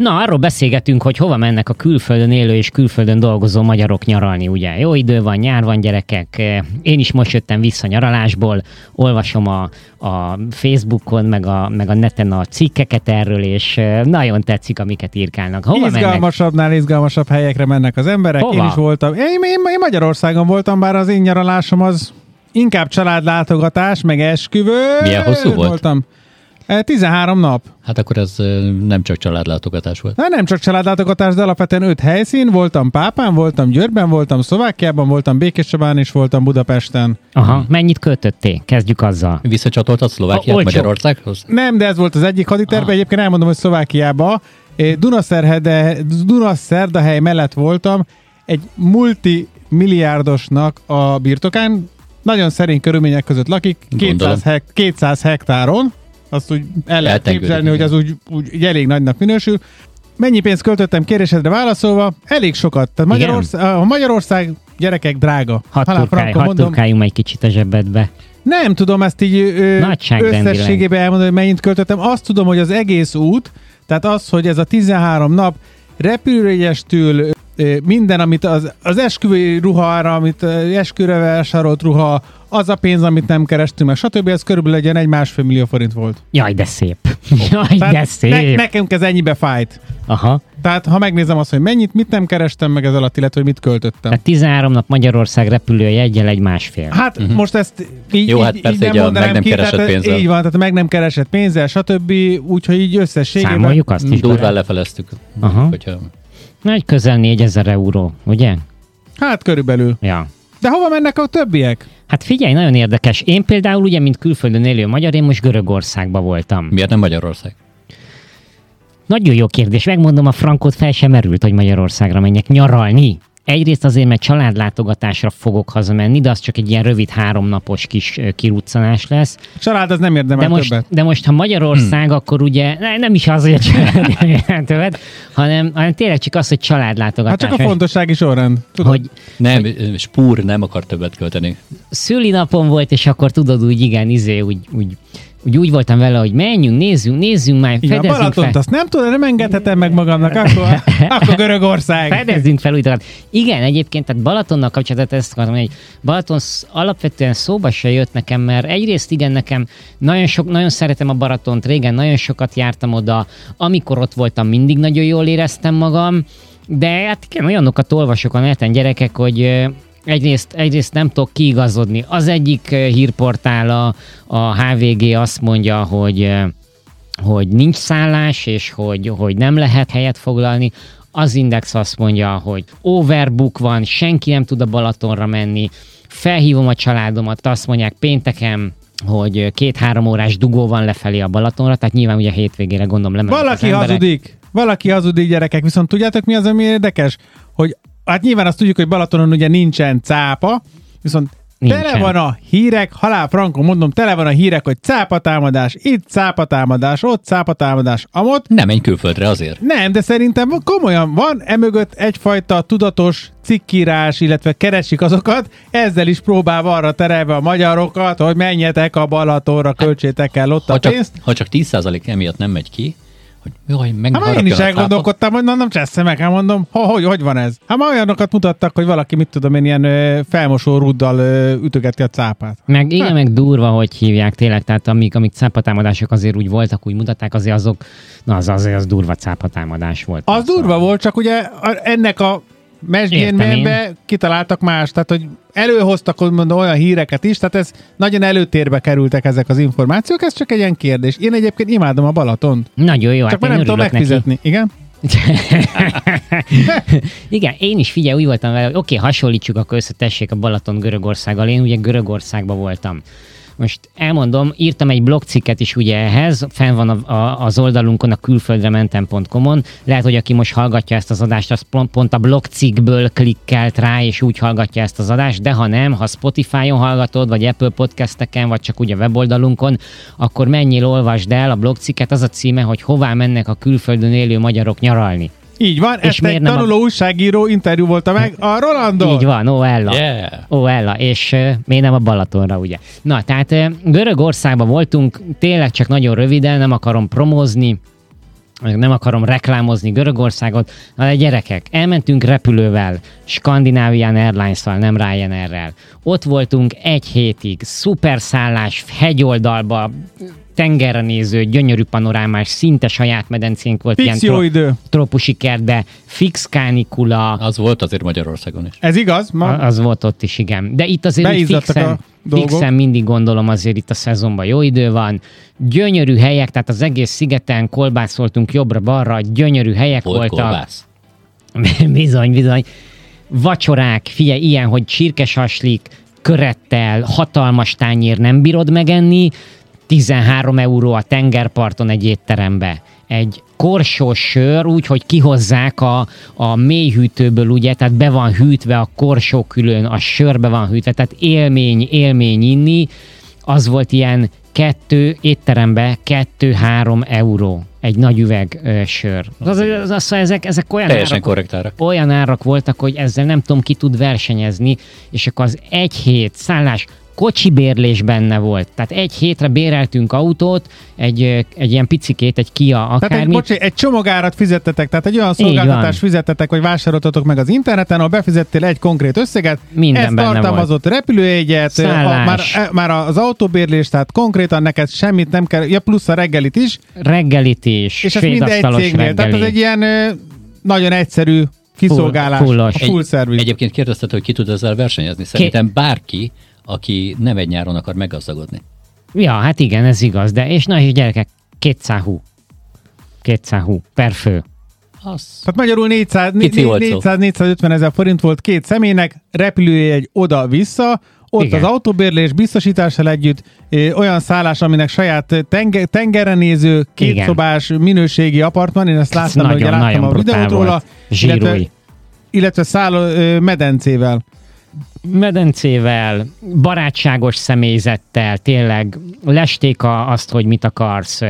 Na, arról beszélgetünk, hogy hova mennek a külföldön élő és külföldön dolgozó magyarok nyaralni, ugye? Jó idő van, nyár van, gyerekek. Én is most jöttem vissza nyaralásból, olvasom a, a Facebookon, meg a, meg a neten a cikkeket erről, és nagyon tetszik, amiket írkálnak. Hova Izgalmasabbnál mennek? izgalmasabb helyekre mennek az emberek. Hova? Én is voltam. Én, én, én Magyarországon voltam, bár az én nyaralásom az inkább családlátogatás, meg esküvő. Milyen hosszú volt? Voltam. 13 nap. Hát akkor ez nem csak családlátogatás volt. Na, nem csak családlátogatás, de alapvetően 5 helyszín. Voltam Pápán, voltam Győrben, voltam Szlovákiában, voltam Békéscsabán és voltam Budapesten. Aha, mennyit költöttél? Kezdjük azzal. Visszacsatoltad Szlovákiát a, Magyarországhoz? Nem, de ez volt az egyik haditerve. Egyébként elmondom, hogy Szlovákiába Dunaszerhede, Dunaszerdahely mellett voltam, egy multimilliárdosnak a birtokán, nagyon szerény körülmények között lakik, 200, hek, 200 hektáron, azt úgy el lehet képzelni, hogy az úgy, úgy, elég nagynak minősül. Mennyi pénzt költöttem kérdésedre válaszolva? Elég sokat. Tehát Magyarország, a Magyarország gyerekek drága. Hat, turkáj, hat turkáljunk egy kicsit a zsebedbe. Nem tudom ezt így összességében elmondani, hogy mennyit költöttem. Azt tudom, hogy az egész út, tehát az, hogy ez a 13 nap repülőjegyestől minden, amit az, az esküvői ruhára, amit esküvőre vásárolt ruha, az a pénz, amit nem kerestünk meg, stb. Ez körülbelül legyen egy másfél millió forint volt. Jaj, de szép. Jaj, Tehát de szép. Ne, nekem ez ennyibe fájt. Aha. Tehát ha megnézem azt, hogy mennyit, mit nem kerestem meg ez alatt, illetve hogy mit költöttem. Tehát 13 nap Magyarország repülője egyel egy másfél. Hát uh-huh. most ezt így, Jó, hát persze így, nem meg nem ki, keresett tehát, pénzzel. Így van, tehát meg nem keresett pénzzel, stb. Úgyhogy így összességében... Számoljuk azt is. Durván lefeleztük. Aha. Hogyha... Na, egy közel 4000 euró, ugye? Hát körülbelül. Ja. De hova mennek a többiek? Hát figyelj, nagyon érdekes. Én például ugye, mint külföldön élő magyar, én most Görögországban voltam. Miért nem Magyarország? Nagyon jó kérdés. Megmondom, a frankot fel sem merült, hogy Magyarországra menjek nyaralni. Egyrészt azért, mert családlátogatásra fogok hazamenni, de az csak egy ilyen rövid háromnapos kis kiruccanás lesz. Család az nem érdemel de most, többet. De most, ha Magyarország, hmm. akkor ugye ne, nem is az, hogy a család többet, hanem, hanem tényleg csak az, hogy családlátogatás. Hát csak a fontossági sorrend. Tudod? Hogy, nem, hogy Spúr nem akar többet költeni. Szülinapom volt, és akkor tudod úgy, igen, izé, úgy, úgy úgy, úgy voltam vele, hogy menjünk, nézzünk, nézzünk már, Igen, fedezzünk Balatont fel. azt nem tudom, nem engedhetem meg magamnak, akkor, akkor Görögország. Fedezzünk fel újra. Igen, egyébként, tehát Balatonnal kapcsolatban ezt akartam hogy Balaton alapvetően szóba se jött nekem, mert egyrészt igen, nekem nagyon, sok, nagyon szeretem a Balatont, régen nagyon sokat jártam oda, amikor ott voltam, mindig nagyon jól éreztem magam, de hát igen, olyanokat olvasok a neten gyerekek, hogy egyrészt, egyrészt nem tudok kiigazodni. Az egyik eh, hírportál, a, a HVG azt mondja, hogy, eh, hogy nincs szállás, és hogy, hogy nem lehet helyet foglalni. Az Index azt mondja, hogy overbook van, senki nem tud a Balatonra menni. Felhívom a családomat, azt mondják pénteken, hogy két-három órás dugó van lefelé a Balatonra, tehát nyilván ugye hétvégére gondolom lemennek Valaki hazudik, valaki hazudik gyerekek, viszont tudjátok mi az, ami érdekes? Hogy hát nyilván azt tudjuk, hogy Balatonon ugye nincsen cápa, viszont Nincsen. Tele van a hírek, halál frankon mondom, tele van a hírek, hogy cápatámadás, itt cápatámadás, ott cápatámadás, amott. Nem menj külföldre azért. Nem, de szerintem komolyan van emögött egyfajta tudatos cikkírás, illetve keresik azokat, ezzel is próbál arra terelve a magyarokat, hogy menjetek a Balatonra, költsétek el ott ha a pénzt. Csak, ha csak 10% emiatt nem megy ki, hogy jaj, meg hát én is elgondolkodtam, hogy na, nem csessze meg, hát mondom, ha, hogy, hogy van ez? Hát már olyanokat mutattak, hogy valaki, mit tudom én, ilyen ö, felmosó ruddal ö, ütögeti a cápát. Meg igen, hát. meg durva, hogy hívják tényleg, tehát amik, amik cápatámadások azért úgy voltak, úgy mutatták, azért azok, na az azért az durva cápatámadás volt. Az, az durva volt, csak ugye ennek a mesdjén kitaláltak más, tehát hogy előhoztak mondom, olyan híreket is, tehát ez nagyon előtérbe kerültek ezek az információk, ez csak egy ilyen kérdés. Én egyébként imádom a Balatont. Nagyon jó, csak hát nem tudom megfizetni. Neki. Igen? Igen, én is figyelj, úgy voltam vele, oké, okay, hasonlítsuk akkor össze, tessék a Balaton Görögországgal. Én ugye Görögországban voltam. Most elmondom, írtam egy blogcikket is ugye ehhez, fenn van a, a, az oldalunkon, a külföldrementem.com-on. Lehet, hogy aki most hallgatja ezt az adást, az pont, pont a blogcikkből klikkelt rá, és úgy hallgatja ezt az adást, de ha nem, ha Spotify-on hallgatod, vagy Apple podcasteken, vagy csak ugye weboldalunkon, akkor menjél, olvasd el a blogcikket, az a címe, hogy hová mennek a külföldön élő magyarok nyaralni. Így van, és ezt egy tanuló a... újságíró interjú volta meg a Rolando. Így van, ó Ella. Yeah. Ó Ella, és uh, miért nem a Balatonra, ugye? Na, tehát uh, Görögországban voltunk, tényleg csak nagyon röviden, nem akarom promózni, nem akarom reklámozni Görögországot, de gyerekek, elmentünk repülővel, Scandinavian Airlines-val, nem Ryanair-rel. Ott voltunk egy hétig, szuperszállás, hegyoldalba, tengerre néző, gyönyörű panorámás, szinte saját medencénk volt. Fix ilyen jó tro- idő. Tropusi kertbe, fix kánikula. Az volt azért Magyarországon is. Ez igaz? Ma? Az volt ott is, igen. De itt azért fixen, fixen mindig gondolom azért itt a szezonban jó idő van. Gyönyörű helyek, tehát az egész szigeten kolbászoltunk jobbra-balra, gyönyörű helyek volt voltak. Kolbász. bizony, bizony. Vacsorák, figyelj, ilyen, hogy csirkesaslik, körettel, hatalmas tányér nem bírod megenni, 13 euró a tengerparton egy étterembe. Egy korsós sör, úgy, hogy kihozzák a, a mélyhűtőből, ugye, tehát be van hűtve a korsó külön, a sörbe van hűtve, tehát élmény, élmény inni, az volt ilyen kettő étterembe, kettő-három euró egy nagy üveg ö, sör. Az, az, az, ezek, ezek olyan árak, korrekt árak. olyan árak voltak, hogy ezzel nem tudom, ki tud versenyezni, és akkor az egy hét szállás, kocsi bérlés benne volt. Tehát egy hétre béreltünk autót, egy, egy ilyen picikét, egy Kia akármi. Tehát egy, bocsi, egy csomagárat fizettetek, tehát egy olyan szolgáltatást fizettetek, vagy vásároltatok meg az interneten, ahol befizettél egy konkrét összeget, Minden ez tartalmazott volt. repülőjegyet, a, már, e, már az autóbérlés, tehát konkrétan neked semmit nem kell, ja plusz a reggelit is. Reggelit is, És ez mind egy cégnél, reggeli. tehát ez egy ilyen nagyon egyszerű kiszolgálás, full, a full egy, Egyébként kérdezted, hogy ki tud ezzel versenyezni. Szerintem bárki, aki nem egy nyáron akar meggazdagodni. Ja, hát igen, ez igaz, de és na és gyerekek, 200 hú. 200 hú per fő. Az... Tehát magyarul 400, 400-450 ezer forint volt két személynek, repülőjegy oda-vissza, ott Igen. az autóbérlés biztosítással együtt ö, olyan szállás, aminek saját tenger, tengerre néző, kétszobás minőségi apartman, én ezt láttam, hogy láttam a videót róla, illetve, illetve szálló ö, medencével medencével, barátságos személyzettel, tényleg lesték a, azt, hogy mit akarsz.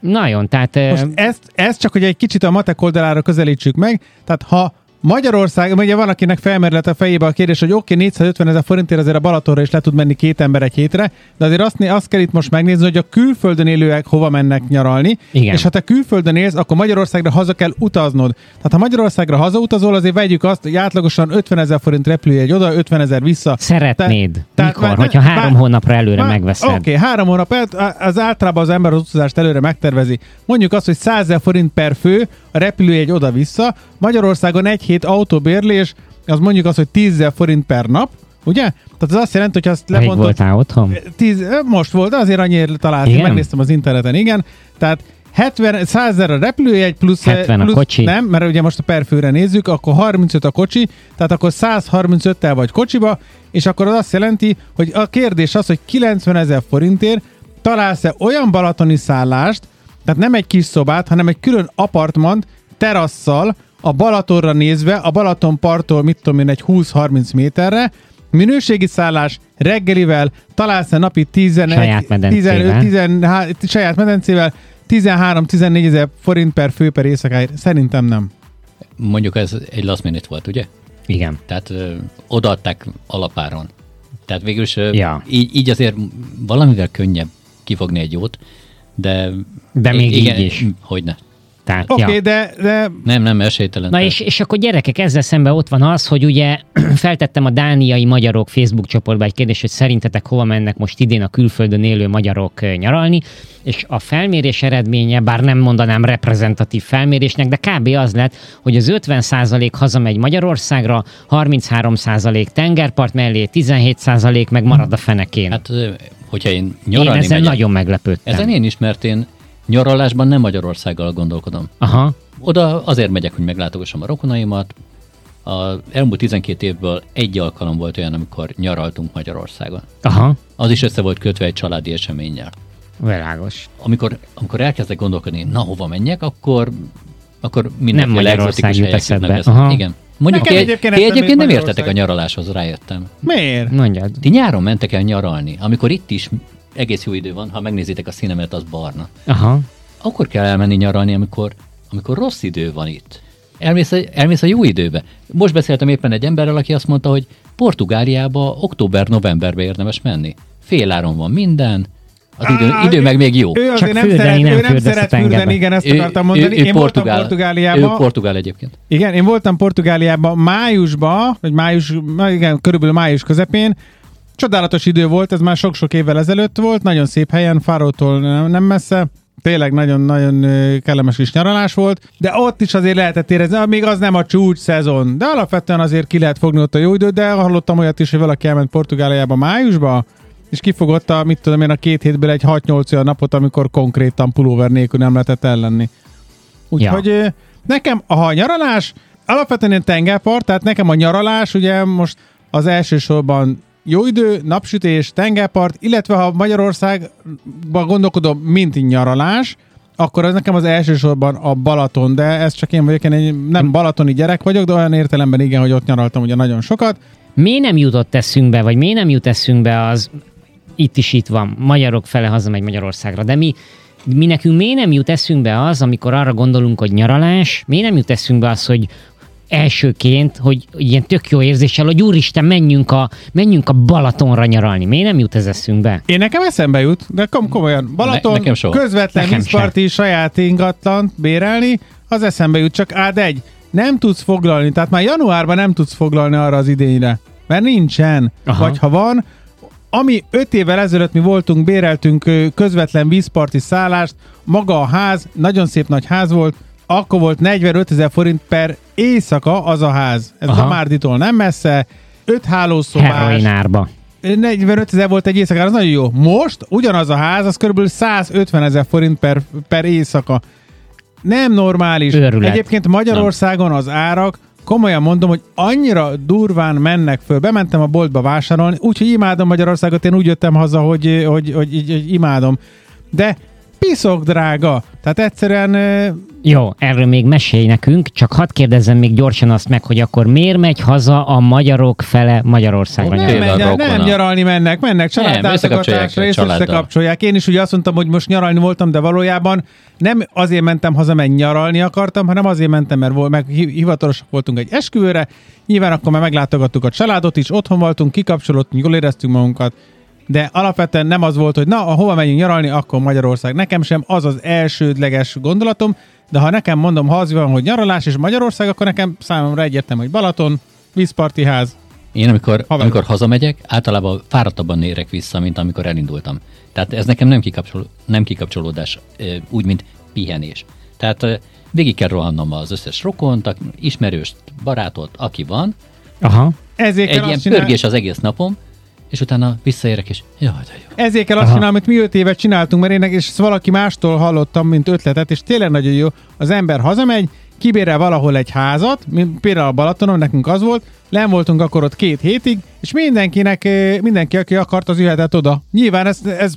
Nagyon, tehát... Most ezt, ezt csak, hogy egy kicsit a matek oldalára közelítsük meg, tehát ha Magyarország, ugye van, akinek felmerült a fejébe a kérdés, hogy oké, okay, 450 ezer forintért azért a Balatonra is le tud menni két ember egy hétre, de azért azt, azt kell itt most megnézni, hogy a külföldön élőek hova mennek nyaralni, Igen. és ha te külföldön élsz, akkor Magyarországra haza kell utaznod. Tehát ha Magyarországra hazautazol, azért vegyük azt, hogy átlagosan 50 ezer forint egy oda, 50 ezer vissza. Szeretnéd. Te, Mikor? Tehát, hogyha három bár, hónapra előre bár, megveszed. Oké, okay, három hónap, az általában az ember az utazást előre megtervezi. Mondjuk azt, hogy 100 ezer forint per fő, a repülőjegy oda-vissza. Magyarországon egy hét autóbérlés, az mondjuk az, hogy 10 forint per nap, ugye? Tehát az azt jelenti, hogy azt lebontod... voltál otthon? 10, most volt, de azért annyira találtam, megnéztem az interneten, igen. Tehát 70, 100 a repülőjegy plusz, 70 plusz, a kocsi. Nem, mert ugye most a perfőre nézzük, akkor 35 a kocsi, tehát akkor 135-tel vagy kocsiba, és akkor az azt jelenti, hogy a kérdés az, hogy 90 ezer forintért találsz-e olyan balatoni szállást, tehát nem egy kis szobát, hanem egy külön apartmant terasszal, a Balatonra nézve, a Balaton parttól, mit tudom én, egy 20-30 méterre, minőségi szállás, reggelivel, találsz-e napi 11, saját medencével, 15, 10, saját medencével 13-14 ezer forint per fő per éjszakáért? Szerintem nem. Mondjuk ez egy last minute volt, ugye? Igen. Tehát ö, odaadták alapáron. Tehát végül is ja. így, így azért valamivel könnyebb kifogni egy jót, de... De még igen, így is. Hogyne. Oké, okay, ja. de, de... Nem, nem, esélytelen. Na és, és akkor gyerekek, ezzel szemben ott van az, hogy ugye feltettem a dániai magyarok Facebook csoportba egy kérdést, hogy szerintetek hova mennek most idén a külföldön élő magyarok nyaralni, és a felmérés eredménye, bár nem mondanám reprezentatív felmérésnek, de kb. az lett, hogy az 50% hazamegy Magyarországra, 33% tengerpart mellé, 17% meg marad a fenekén. Hát, hogyha én nyaralni Én ezen megyek, nagyon meglepődtem. Ezen én is, mert én Nyaralásban nem Magyarországgal gondolkodom. Aha. Oda azért megyek, hogy meglátogassam a rokonaimat. A elmúlt 12 évből egy alkalom volt olyan, amikor nyaraltunk Magyarországon. Aha. Az is össze volt kötve egy családi eseménnyel. Világos. Amikor, amikor elkezdek gondolkodni, na hova menjek, akkor, akkor mindenféle egzotikus helyek jutnak Igen. Mondjuk ti, egyébként, ti egyébként nem értetek a nyaraláshoz, rájöttem. Miért? Mondjad. Ti nyáron mentek el nyaralni, amikor itt is egész jó idő van, ha megnézitek a színemet, az barna. Aha. Akkor kell elmenni nyaralni, amikor, amikor rossz idő van itt. Elmész a, elmész a jó időbe. Most beszéltem éppen egy emberrel, aki azt mondta, hogy Portugáliába október-novemberbe érdemes menni. Féláron van minden, Az idő, Á, idő meg még jó. Ő azért Csak nem szeret, nem, ő nem szeret fürdeni, igen, ezt ő, akartam mondani. Ő, ő én portugál, voltam Portugáliában. Ő portugál egyébként. Igen, én voltam Portugáliában májusban, vagy május, igen, körülbelül május közepén. Csodálatos idő volt, ez már sok-sok évvel ezelőtt volt, nagyon szép helyen, Fárótól nem messze tényleg nagyon-nagyon kellemes kis nyaralás volt, de ott is azért lehetett érezni, még az nem a csúcs szezon, de alapvetően azért ki lehet fogni ott a jó időt, de hallottam olyat is, hogy valaki elment Portugáliába májusba, és kifogott a, mit tudom én, a két hétből egy 6-8 olyan napot, amikor konkrétan pulóver nélkül nem lehetett ellenni. Úgyhogy ja. nekem, a nyaralás, alapvetően én tengerpart, tehát nekem a nyaralás, ugye most az elsősorban jó idő, napsütés, tengerpart, illetve ha Magyarországban gondolkodom, mint nyaralás, akkor ez nekem az elsősorban a Balaton, de ez csak én vagyok, én egy nem balatoni gyerek vagyok, de olyan értelemben igen, hogy ott nyaraltam ugye nagyon sokat. Mi nem jutott eszünkbe, vagy mi nem jut eszünkbe az, itt is itt van, magyarok fele hazamegy Magyarországra, de mi mi nekünk miért nem jut eszünkbe az, amikor arra gondolunk, hogy nyaralás, miért nem jut eszünkbe az, hogy elsőként, hogy ilyen tök jó érzéssel, hogy úristen, menjünk a, menjünk a Balatonra nyaralni. Miért nem jut ez eszünkbe? Én nekem eszembe jut, de kom komolyan. Balaton, ne, nekem közvetlen vízparti saját ingatlant bérelni, az eszembe jut, csak ád egy. Nem tudsz foglalni, tehát már januárban nem tudsz foglalni arra az idényre, mert nincsen. Aha. Vagy ha van, ami öt évvel ezelőtt mi voltunk, béreltünk közvetlen vízparti szállást, maga a ház, nagyon szép nagy ház volt, akkor volt 45 ezer forint per éjszaka az a ház. Ez Aha. a Márditól nem messze, öt hálószobás. Heroinárba. 45 ezer volt egy éjszaka, az nagyon jó. Most ugyanaz a ház, az kb. 150 ezer forint per, per éjszaka. Nem normális. Őrület. Egyébként Magyarországon az árak, komolyan mondom, hogy annyira durván mennek föl. Bementem a boltba vásárolni, úgyhogy imádom Magyarországot, én úgy jöttem haza, hogy, hogy, hogy, hogy, hogy imádom. De piszok drága. Tehát egyszerűen jó, erről még mesélj nekünk, csak hadd kérdezzem még gyorsan azt meg, hogy akkor miért megy haza a magyarok fele Magyarországra? Nem, nem, nem nyaralni mennek, mennek családlátogatásra és összekapcsolják. Én is ugye azt mondtam, hogy most nyaralni voltam, de valójában nem azért mentem haza, mert nyaralni akartam, hanem azért mentem, mert volt, meg hivatalosak voltunk egy esküvőre. Nyilván akkor már meglátogattuk a családot is, otthon voltunk, kikapcsolódtunk, jól éreztünk magunkat, de alapvetően nem az volt, hogy na, hova megyünk nyaralni, akkor Magyarország. Nekem sem az az elsődleges gondolatom, de ha nekem mondom, ha az van, hogy nyaralás és Magyarország, akkor nekem számomra egyértelmű, hogy Balaton, vízparti ház. Én amikor, amikor hazamegyek, általában fáradtabban érek vissza, mint amikor elindultam. Tehát ez nekem nem, kikapcsol, nem kikapcsolódás, úgy, mint pihenés. Tehát végig kell rohannom az összes rokont, ismerőst, barátot, aki van. Aha. Ezért Egy ilyen csinál... pörgés az egész napom, és utána visszaérek, és jaj, de jó. Ezért kell azt csinálni, amit mi öt évet csináltunk, mert én és valaki mástól hallottam, mint ötletet, és tényleg nagyon jó. Az ember hazamegy, kibérel valahol egy házat, például a Balatonon nekünk az volt, nem voltunk akkor ott két hétig, és mindenkinek, mindenki, aki akart, az jöhetett oda. Nyilván ez, ez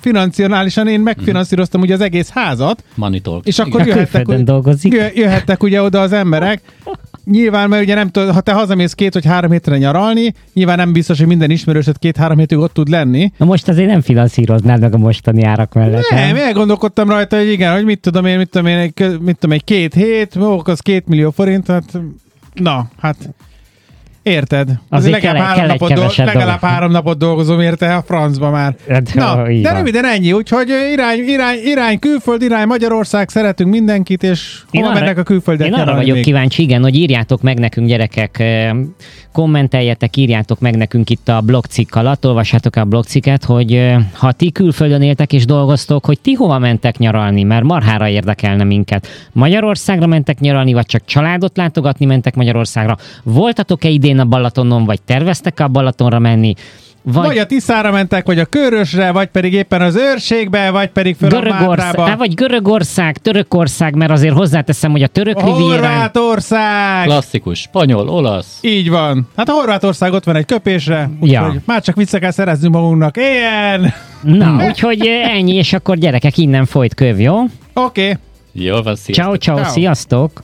financiálisan én megfinanszíroztam ugye az egész házat. Money talk. És akkor jöhettek, jöhettek ugye oda az emberek, Nyilván, mert ugye nem tudod, ha te hazamész két vagy három hétre nyaralni, nyilván nem biztos, hogy minden ismerősöd két-három hétig ott tud lenni. Na most azért nem finanszíroznád meg a mostani árak mellett. Nem, nem? elgondolkodtam rajta, hogy igen, hogy mit tudom én, mit tudom én, mit tudom egy két hét, az két millió forint, hát na, hát Érted? Azért legalább, kell, három, kell napot dolg, legalább három napot dolgozom érte a francba már. Hát, Na, de röviden ennyi, úgyhogy irány, irány, irány külföld, irány Magyarország, szeretünk mindenkit, és hova arra, mennek a külföldiek? Én arra vagyok még? kíváncsi, igen, hogy írjátok meg nekünk gyerekek, kommenteljetek, írjátok meg nekünk itt a blogcikk alatt, olvassátok a blogcikket, hogy ha ti külföldön éltek és dolgoztok, hogy ti hova mentek nyaralni, mert marhára érdekelne minket. Magyarországra mentek nyaralni, vagy csak családot látogatni mentek Magyarországra? Voltatok-e idén idén a Balatonon, vagy terveztek a Balatonra menni, vagy, vagy a Tiszára mentek, vagy a Körösre, vagy pedig éppen az őrségbe, vagy pedig föl Görögország, a Vagy Görögország, Törökország, mert azért hozzáteszem, hogy a török a Horvátország! Klasszikus, spanyol, olasz. Így van. Hát a Horvátország ott van egy köpésre, ja. úgyhogy már csak vissza kell szereznünk magunknak. Ilyen! Na, úgyhogy ennyi, és akkor gyerekek, innen folyt köv, jó? Oké. Okay. Jó van, sziasztok. Ciao, ciao, ciao. sziasztok!